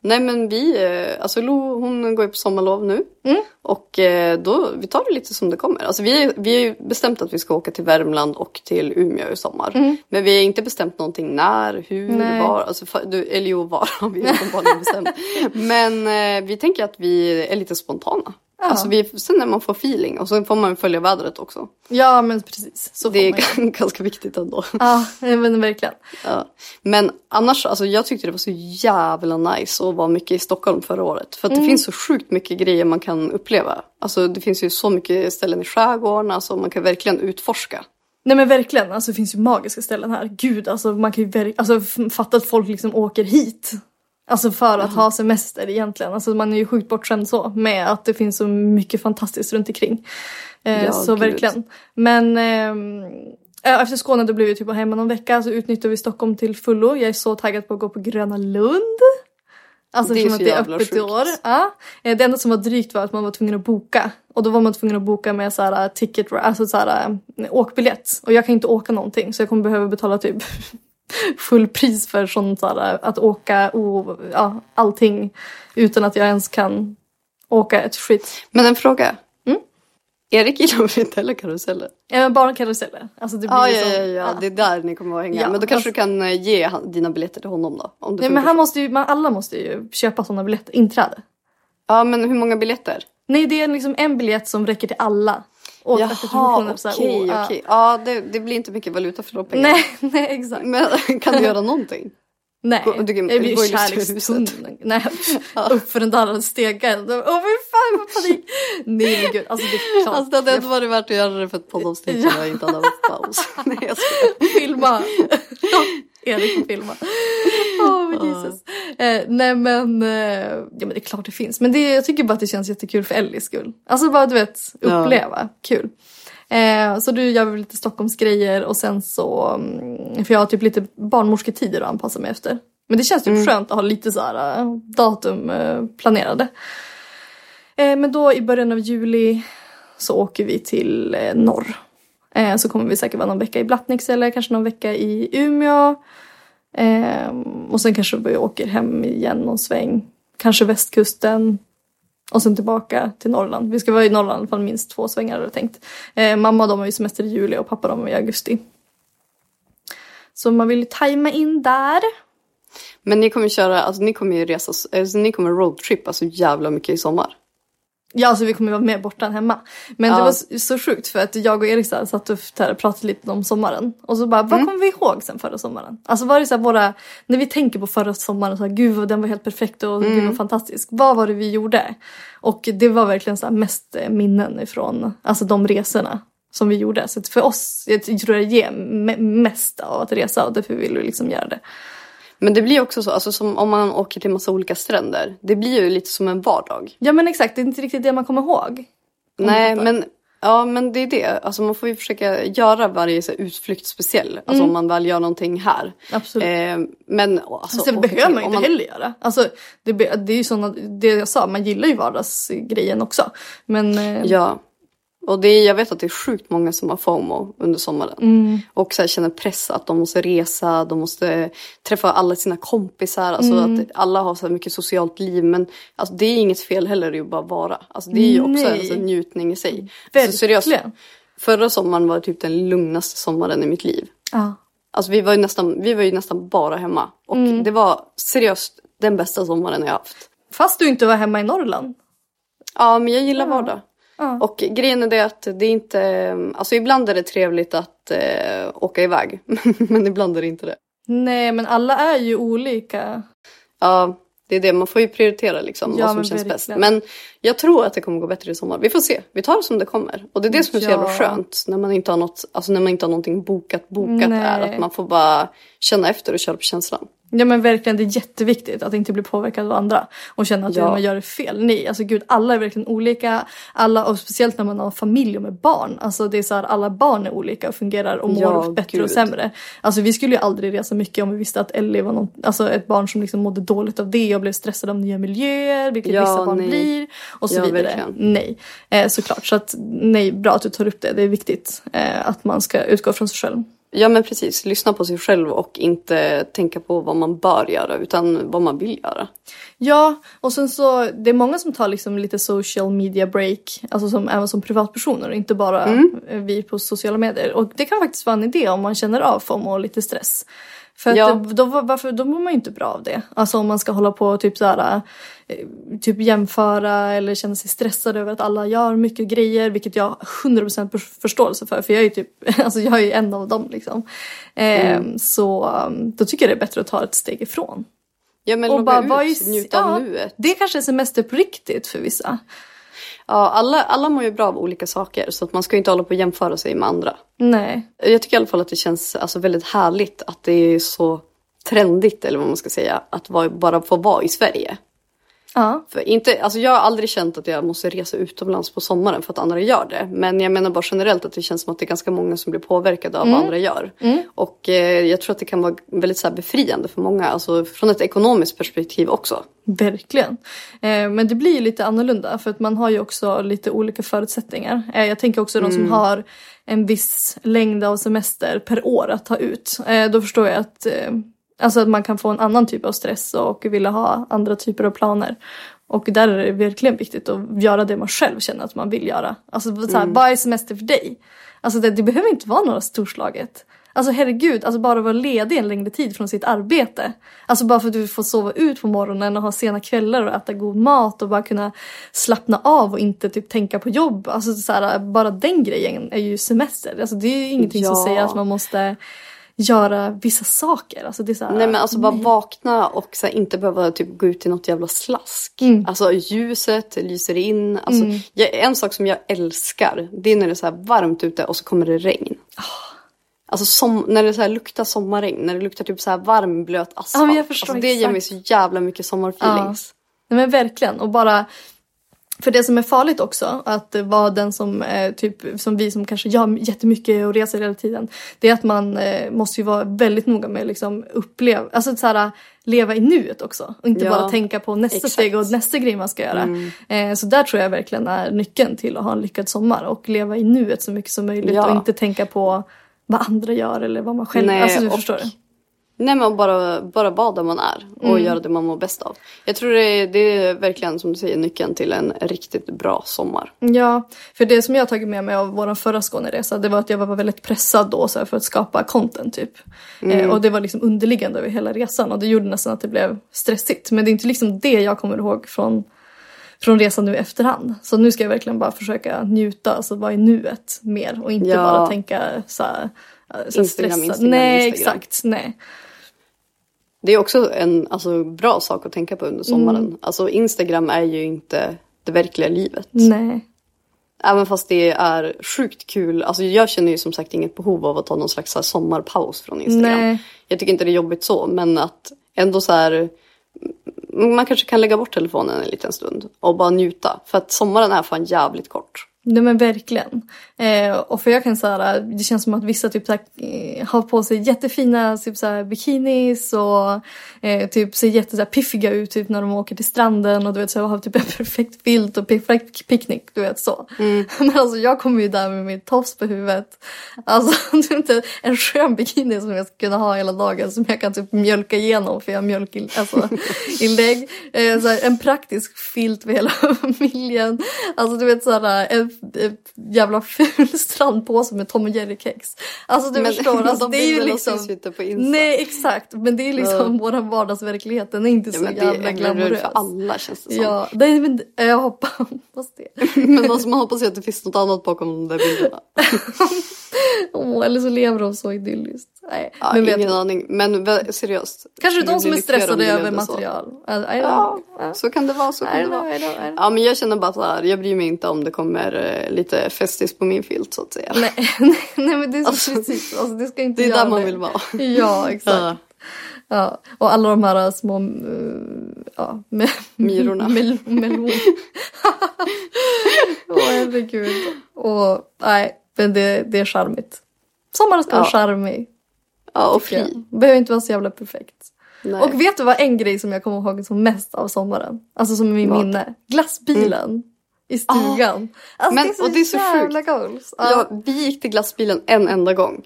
Nej men vi, eh, alltså Lo hon går ju på sommarlov nu. Mm. Och eh, då, vi tar det lite som det kommer. Alltså vi, vi har ju bestämt att vi ska åka till Värmland och till Umeå i sommar. Men vi har inte bestämt någonting när, hur, Mm. Nej. var. Alltså, för, du, eller jo, var har vi uppenbarligen bestämt. Men eh, vi tänker att vi är lite spontana. Alltså vi, sen när man får feeling och så får man följa vädret också. Ja men precis, så Det man är ganska viktigt ändå. Ja men verkligen. Ja. Men annars, alltså jag tyckte det var så jävla nice att vara mycket i Stockholm förra året. För att det finns så sjukt mycket grejer man kan uppleva. Alltså det finns ju så mycket ställen i skärgården, alltså man kan verkligen utforska. Nej men verkligen, alltså det finns ju magiska ställen här. Gud, alltså man kan ju alltså, fatta att folk liksom åker hit. Alltså för att ha semester egentligen. Alltså man är ju sjukt bortskämd så med att det finns så mycket fantastiskt runt omkring. Eh, Ja, så gud. verkligen. Men ja, efter Skåne då blev vi typ hemma någon vecka så utnyttjade vi Stockholm till fullo. Jag är så taggad på att gå på Gröna Lund. Alltså Det är så att det är öppet i sjukt. år. Ja. Eh, Det enda som var drygt var att man var tvungen att boka. Och då var man tvungen att boka med så här, ticket, alltså så här, eh, åkbiljett. Och jag kan inte åka någonting så jag kommer behöva betala typ full pris för sånt så här, att åka och ja, allting utan att jag ens kan åka ett skit. Men en fråga. Mm? Erik gillar inte heller karuseller? Eh, bara karuseller. Alltså det blir Ja, ju ja, ja, ja, det är där ni kommer att hänga. Ja, men då kanske alltså- du kan eh, ge dina biljetter till honom då? Om Nej men han måste ju, alla måste ju köpa sådana biljetter, inträde. Ja, men hur många biljetter? Nej det är liksom en biljett som räcker till alla. Och Jaha, okej, oh, ja. okej. Ja, det, det blir inte mycket valuta för de pengarna. Nej, nej exakt. Men kan du göra någonting? Nej, du kan- det blir kärlekstunneln. Nej, upp för den där stegen. Åh oh, fy fan vad panik. Nej men gud, alltså det är klart. Alltså det hade ändå varit värt att göra det för ett poddavsnitt som jag inte hade haft paus. Nej, jag skojar. filma. Erik får filma. Men Jesus. Eh, nej men, eh, ja men det är klart det finns. Men det, jag tycker bara att det känns jättekul för Ellies skull. Alltså bara du vet, uppleva. Kul. Eh, så du gör vi lite Stockholmsgrejer och sen så, mm, för jag har typ lite barnmorsketider att anpassa mig efter. Men det känns typ skönt att ha lite så här eh, datum eh, planerade. Eh, men då i början av juli så åker vi till norr. Eh, så kommer vi säkert vara någon vecka i Blattniks eller kanske någon vecka i Umeå. Eh, och sen kanske vi åker hem igen någon sväng. Kanske västkusten. Och sen tillbaka till Norrland. Vi ska vara i Norrland i alla fall minst två svängar har jag tänkt. Eh, mamma de har ju semester i juli och pappa de har i augusti. Så man vill ju tajma in där. Men ni kommer köra, alltså ni kommer ju resa, alltså, ni kommer roadtrippa så jävla mycket i sommar. Ja, alltså vi kommer vara mer borta än hemma. Men Ja. det var så, sjukt för att jag och Erik så här, satt och pratade lite om sommaren. Och så bara, vad kommer vi ihåg sen förra sommaren? Alltså var det så här våra, när vi tänker på förra sommaren så här, gud vad den var helt perfekt och gud vad fantastisk. Vad var det vi gjorde? Och det var verkligen så här mest eh, minnen ifrån, alltså de resorna som vi gjorde. Så för oss, jag tror det ger me- mest av att resa och därför vill vi liksom göra det. Men det blir också så, alltså som om man åker till massa olika stränder. Det blir ju lite som en vardag. Ja men exakt, det är inte riktigt det man kommer ihåg. Nej, men Ja men det är det. Alltså man får ju försöka göra varje så här, utflykt speciell. Alltså om man väl gör någonting här. Absolut. Eh, men alltså, det åka behöver till- man ju om inte heller göra. Alltså, det, be- det är ju såna, det jag sa, man gillar ju vardagsgrejen också. Men eh, Ja. Och det är, jag vet att det är sjukt många som har FOMO under sommaren. Mm. Och så här, känner press att de måste resa, de måste träffa alla sina kompisar. Alltså Mm. att alla har så mycket socialt liv. Men alltså, det är inget fel heller att bara vara. Alltså, det är ju också en sån njutning i sig. verkligen. Alltså, seriöst, förra sommaren var typ den lugnaste sommaren i mitt liv. ja. Alltså vi var ju nästan, vi var ju nästan bara hemma. Och Mm. det var seriöst den bästa sommaren jag haft. Fast du inte var hemma i Norrland. Ja, men jag gillar vardag. Och grejen är det att det är inte, alltså ibland är det trevligt att eh, åka iväg. men ibland är det inte det. Nej men alla är ju olika. Ja, det är det. Man får ju prioritera liksom Ja, vad som känns bäst. Men jag tror att det kommer gå bättre i sommar. Vi får se. Vi tar det som det kommer. Och det är det som är så jävla Ja. skönt när man inte har något, alltså när man inte har någonting bokat, bokat Nej. är att man får bara känna efter och köra på känslan. Ja men verkligen det är jätteviktigt att inte bli påverkad av andra. Och känna att Ja. man gör fel. Nej alltså gud alla är verkligen olika. Alla och speciellt när man har familj och med barn. Alltså det är så här alla barn är olika och fungerar och mår Ja, bättre gud. och sämre. Alltså vi skulle ju aldrig resa mycket om vi visste att Ellie var någon, alltså ett barn som liksom mådde dåligt av det och blev stressad av nya miljöer. Vilket Ja, vissa barn nej. blir. Och så Ja, vidare. verkligen. Nej. Eh, såklart. Så att nej bra att du tar upp det. Det är viktigt eh, att man ska utgå från sig själv. Ja men precis, lyssna på sig själv och inte tänka på vad man bör göra utan vad man vill göra. Ja, och sen så det är många som tar liksom lite social media break, alltså som, även som privatpersoner, inte bara Mm. vi på sociala medier. Och det kan faktiskt vara en idé om man känner av FOMO och lite stress. För Ja. det- då, varför, då mår man ju inte bra av det. Alltså om man ska hålla på och typ såhär, eh, typ jämföra eller känna sig stressad över att alla gör mycket grejer, vilket jag har 100% för- förståelse för. För jag är ju typ, alltså jag är ju en av dem liksom. Eh, Mm. Så um, då tycker jag det är bättre att ta ett steg ifrån. Ja men Och logga bara ut, njuta ja, av nuet. Det kanske är semester på riktigt för vissa. Ja, alla, alla mår ju bra av olika saker så att man ska ju inte hålla på och jämföra sig med andra. Nej. Jag tycker i alla fall att det känns alltså, väldigt härligt att det är så trendigt eller vad man ska säga att vara, bara få vara i Sverige. Ja. För inte, alltså jag har aldrig känt att jag måste resa utomlands på sommaren för att andra gör det. Men jag menar bara generellt att det känns som att det är ganska många som blir påverkade av vad andra gör. Och eh, jag tror att det kan vara väldigt så befriande för många. Alltså från ett ekonomiskt perspektiv också. Verkligen. Eh, men det blir ju lite annorlunda för att man har ju också lite olika förutsättningar. Eh, jag tänker också de som har en viss längd av semester per år att ta ut. Eh, då förstår jag att, eh, alltså att man kan få en annan typ av stress och vilja ha andra typer av planer. Och där är det verkligen viktigt att göra det man själv känner att man vill göra. Alltså så här, vad är semester för dig? Alltså det, det behöver inte vara något storslaget. Alltså herregud, alltså bara vara ledig en längre tid från sitt arbete. Alltså bara för att du får sova ut på morgonen och ha sena kvällar och äta god mat och bara kunna slappna av och inte typ tänka på jobb. Alltså så här, bara den grejen är ju semester. Alltså det är ju ingenting som Ja. säger att man måste göra vissa saker. Alltså det är så här, Nej men alltså bara vakna och så här, inte behöva typ gå ut i något jävla slask. Alltså ljuset lyser in. Alltså, jag, en sak som jag älskar det är när det är så varmt ute och så kommer det regn. Alltså som, när det så luktar sommarregn, när det luktar typ så här varm blöt asfalt. men jag förstår alltså, det ger mig exakt. så jävla mycket sommarfeelings. Nej men verkligen och bara för det som är farligt också, att vara den som, eh, typ, som vi som kanske gör jättemycket och reser hela tiden. Det är att man eh, måste ju vara väldigt noga med liksom uppleva, alltså så här, leva i nuet också. Och inte Ja, bara tänka på nästa exakt. steg och nästa grej man ska göra. Eh, så där tror jag verkligen är nyckeln till att ha en lyckad sommar och leva i nuet så mycket som möjligt Ja. och inte tänka på vad andra gör eller vad man själv Nej, Alltså du och- förstår. Nej men bara, bara vara där man är och Mm. göra det man mår bäst av. Jag tror det är, det är verkligen som du säger nyckeln till en riktigt bra sommar. Ja, för det som jag tagit med mig av vår förra Skåneresa det var att jag var väldigt pressad då så här, för att skapa content typ. Eh, och det var liksom underliggande över hela resan och det gjorde nästan att det blev stressigt. Men det är inte liksom det jag kommer ihåg från, från resan nu i efterhand. Så nu ska jag verkligen bara försöka njuta, alltså vara i nuet mer och inte Ja. bara tänka så här, eh, så Instagram. Instagram, nej, Instagram. exakt. Nej. Det är också en alltså, bra sak att tänka på under sommaren. Mm. Alltså Instagram är ju inte det verkliga livet. Nej. Även fast det är sjukt kul. Alltså jag känner ju som sagt inget behov av att ta någon slags sommarpaus från Instagram. Nej. Jag tycker inte det är jobbigt så. Men att ändå så här. Man kanske kan lägga bort telefonen en liten stund. Och bara njuta. För att sommaren är fan jävligt kort. Nej men verkligen. Eh, och för jag kan säga det känns som att vissa typ såhär, eh, har på sig jättefina typ såhär, bikinis och eh, typ ser jätte såhär, piffiga ut typ när de åker till stranden och du vet så har typ en perfekt filt och perfekt picknick, du vet så. Men alltså jag kommer ju där med min tofs på huvudet. Alltså du vet, inte, en skön bikini som jag ska kunna ha hela dagen som jag kan typ mjölka igenom för jag har mjölk alltså, inlägg. Eh, så här, en praktisk filt med hela familjen. Alltså du vet en, en jävla ful strandpåse med Tom och Jerry-kex. Alltså du Men- förstår, alltså, de det är ju liksom... syns ju inte på Insta. Nej exakt, men det är liksom vår vardagsverklighet. Den är inte Ja, så men det jävla är glamorös. för alla känns det som. Ja, det, men, jag hoppas det. Men alltså, man hoppas ju att det finns något annat bakom de där bilderna. Åh, eller så lever de så idylliskt. Nej, Ja, men vet ingen du, aning. Men seriöst. kanske de som är stressade över material. Don't Ja, know. så kan det vara. Så kan I det know, vara. I don't, I don't. Ja, men jag känner bara så här. Jag bryr mig inte om det kommer eh, lite festis på min filt så att säga. Nej, nej men det är så Alltså, precis, alltså, det ska inte det är där man det. vill vara. Ja, exakt. Ja. Ja. Och alla de här små, uh, ja, me- Myrorna. Mel, melon. Åh herregud. Och nej, men det, det är charmigt. Sommaren ska vara Ja. charmig. Ja, och jag. fri. Behöver inte vara så jävla perfekt. Nej. Och vet du vad en grej som jag kommer ihåg som mest av sommaren? Alltså som är min Vad? minne. Glassbilen. I stugan. Alltså Men- det är så, och det är så jävla goals. Ja. Ja, vi gick till glassbilen en enda gång.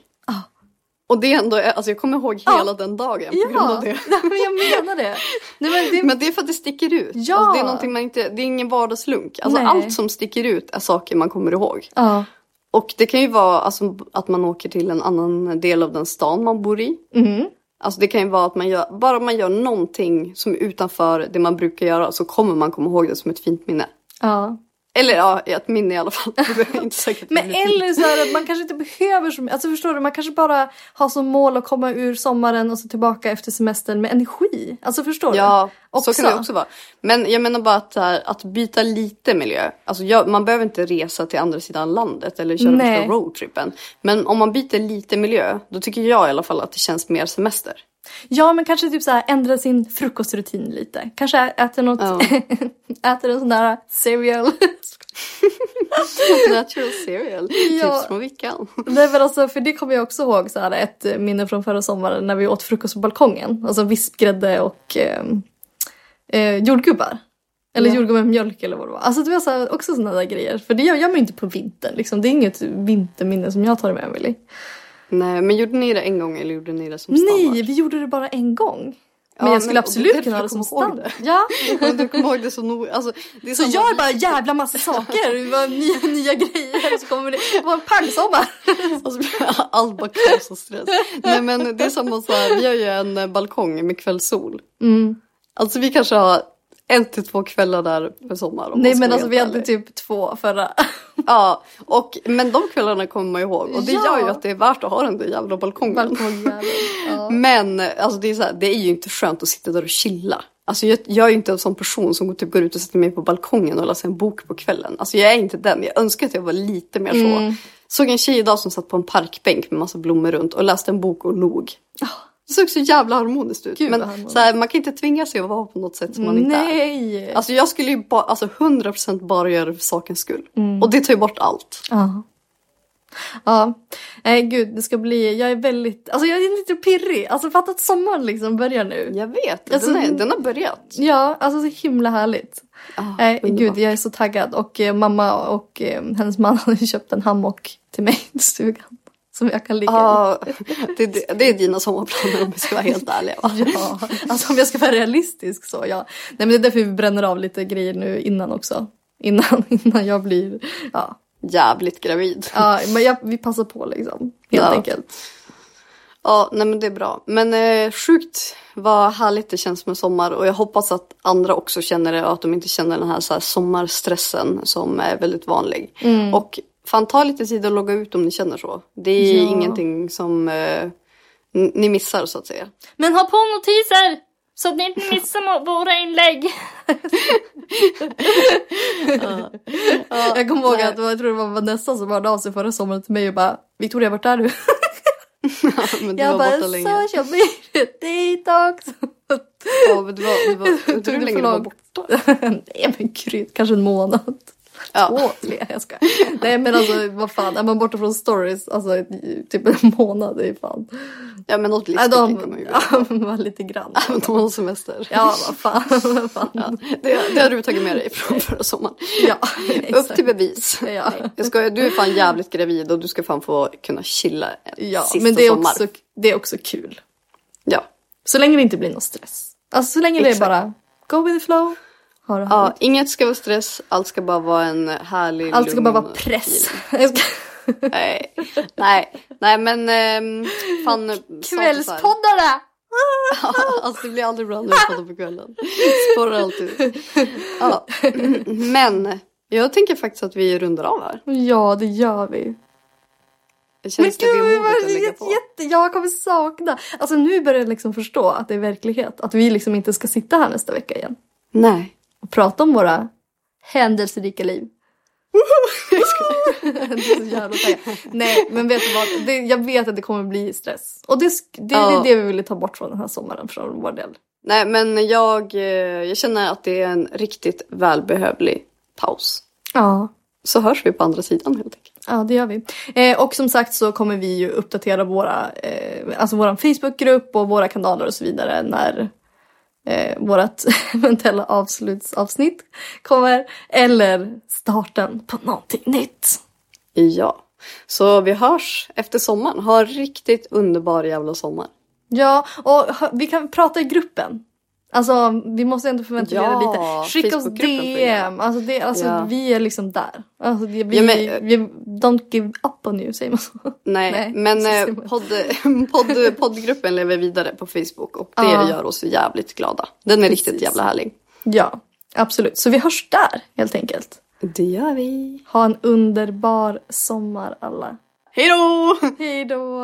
Och det är ändå, alltså jag kommer ihåg hela den dagen på grund av Ja, det. Nej, men jag menar det. Nej, men det Men det är för att det sticker ut. Ja. Alltså det är man inte, det är ingen vardagslunk. Alltså Nej. allt som sticker ut är saker man kommer ihåg. ja. Och det kan ju vara alltså, att man åker till en annan del av den stan man bor i. Mhm. Alltså det kan ju vara att man gör, bara man gör någonting som är utanför det man brukar göra så kommer man komma ihåg det som ett fint minne. ja. Eller ja, ett minne i alla fall. Inte säkert Men eller så här att man kanske inte behöver så mycket. Alltså förstår du, man kanske bara har som mål att komma ur sommaren och så tillbaka efter semestern med energi. Alltså förstår du? Ja, Också. så kan det också vara. Men jag menar bara att, här, att byta lite miljö. Alltså jag, man behöver inte resa till andra sidan landet eller köra Nej. första roadtrippen. Men om man byter lite miljö, då tycker jag i alla fall att det känns mer semester. Ja, men kanske typ så här ändra sin frukostrutin lite. Kanske äter något, Ja. äter en sån där cereal. Natural cereal, Ja. tips från Vickan. Nej men alltså för det kommer jag också ihåg så här ett minne från förra sommaren när vi åt frukost på balkongen. Alltså vispgrädde och eh, eh, jordgubbar. Eller Ja. jordgubbar med mjölk eller vad det var. Alltså det var så här, också sådana där grejer. För det gör man ju inte på vintern liksom. Det är inget vinterminne som jag tar med Emily. Nej, men gjorde ni det en gång eller gjorde ni det som Nej, standard? vi gjorde det bara en gång. Men Ja, jag skulle men- absolut kunna ha det som standard. Ja. Du kommer ihåg det så noga. Alltså, det är Så gör bara jävla massa saker. Nya, nya grejer och så kommer det vara en pangsommar. Och så blir allt bara kaos och stress. Nej men det är samma så här, vi har ju en balkong med kvällssol. Mm. Alltså vi kanske har en till två kvällar där per sommar. om Nej men alltså vi hade typ två förra. Ja, och, men de kvällarna kommer man ihåg. Och det Ja. gör ju att det är värt att ha den där jävla balkongen. Balkongjäveln. Ja. Men alltså det, är så här, det är ju inte skönt att sitta där och chilla. Alltså jag, jag är ju inte en sån person som går- typ går ut och sätter mig på balkongen och läser en bok på kvällen. Alltså jag är inte den. Jag önskar att jag var lite mer så. Såg en tjej idag som satt på en parkbänk med massa blommor runt och läste en bok och log. Det såg så jävla harmoniskt ut. Gud, Men harmoniskt. så här, man kan inte tvinga sig att vara på något sätt som man inte är. Alltså jag skulle ju bara, alltså 100% bara göra det för sakens skull. Mm. Och det tar ju bort allt. Ja. Ja, nej gud det ska bli, jag är väldigt, alltså jag är lite pirrig. Alltså fatta att sommaren liksom börjar nu. Jag vet, Alltså, den, är, den har börjat. Ja, alltså så himla härligt. Ah, Nej underbart. gud jag är så taggad och eh, mamma och eh, hennes man ju köpt en hammock till mig i stugan. Som jag kan ligga i. Ja, det, det, det är dina sommarplaner om vi ska vara helt ärliga. Ja, alltså om jag ska vara realistisk så ja. Nej men det är därför vi bränner av lite grejer nu innan också. Innan, innan jag blir, ja. Jävligt gravid. ja men jag, vi passar på liksom. Helt Ja. enkelt. Ja, nej men det är bra. Men eh, sjukt vad härligt det känns med sommar och jag hoppas att andra också känner det och att de inte känner den här, så här sommarstressen som är väldigt vanlig. Mm. Och fan ta lite tid att logga ut om ni känner så. Det är Ja. ingenting som eh, ni missar så att säga. Men ha på notiser! Så att ni inte missar våra inlägg. jag kommer ihåg att det var, jag tror det var Vanessa som hörde av sig förra sommaren till mig och bara Victoria vart är du? men du Jag var bara borta länge. social media detox. Ja, men du var, du var, det hur länge för du var långt? borta? Nej men gud, kanske en månad. Ja. Två, tre, jag ska. Nej men alltså vad fan, är man borta från stories, alltså typ en månad, är fan. Ja men något listigt kan man ju ja, men lite grann. Men de har semester. Ja vad fan, vad fan. Ja, det, det har du tagit med dig från förra sommaren. Ja, Upp exakt. till bevis. Ja. Jag ska, du är fan jävligt gravid och du ska fan få kunna chilla en Ja, sista men det är, sommar. också, det är också kul. Ja. Så länge det inte blir någon stress. Alltså så länge det är Exakt. bara go with the flow. Ha det ja, inget ska vara stress, allt ska bara vara en härlig Allt ska bara vara press. Nej, nej, nej men ehm, fan. Kvällspoddarna! alltså det blir aldrig bra när vi poddar på kvällen. Spårar alltid. Ja. Men jag tänker faktiskt att vi rundar av här. Ja, det gör vi. Känns det gud, vad jätte, jätte, jag kommer sakna. Alltså nu börjar jag liksom förstå att det är verklighet. Att vi liksom inte ska sitta här nästa vecka igen. Nej. Och prata om våra händelserika liv. Det. Nej, men vet du vad? Det, jag vet att det kommer bli stress. Och det, det, det Ja. är det vi ville ta bort från den här sommaren från vår del. Nej men jag, eh, jag känner att det är en riktigt välbehövlig paus. Ja. Så hörs vi på andra sidan helt enkelt. Ja, det gör vi. Eh, och som sagt så kommer vi ju uppdatera våra, eh, alltså våran Facebookgrupp och våra kanaler och så vidare när eh, vårat eventuella avslutsavsnitt kommer. Eller starten på någonting nytt. Ja. Så vi hörs efter sommaren. Ha riktigt underbar jävla sommar. Ja, och vi kan prata i gruppen. Alltså vi måste ändå förventilera Ja, lite. Skicka oss. DM. Alltså, det, alltså Ja. vi är liksom där. Alltså, vi, Ja, men- vi don't give up on you, säger man så? Nej, Nej, men eh, podd, podd, poddgruppen lever vidare på Facebook och det Ja. gör oss jävligt glada. Den är riktigt Precis. jävla härlig. Ja, absolut. Så vi hörs där helt enkelt. Det gör vi. Ha en underbar sommar alla. Hej då! Hej då!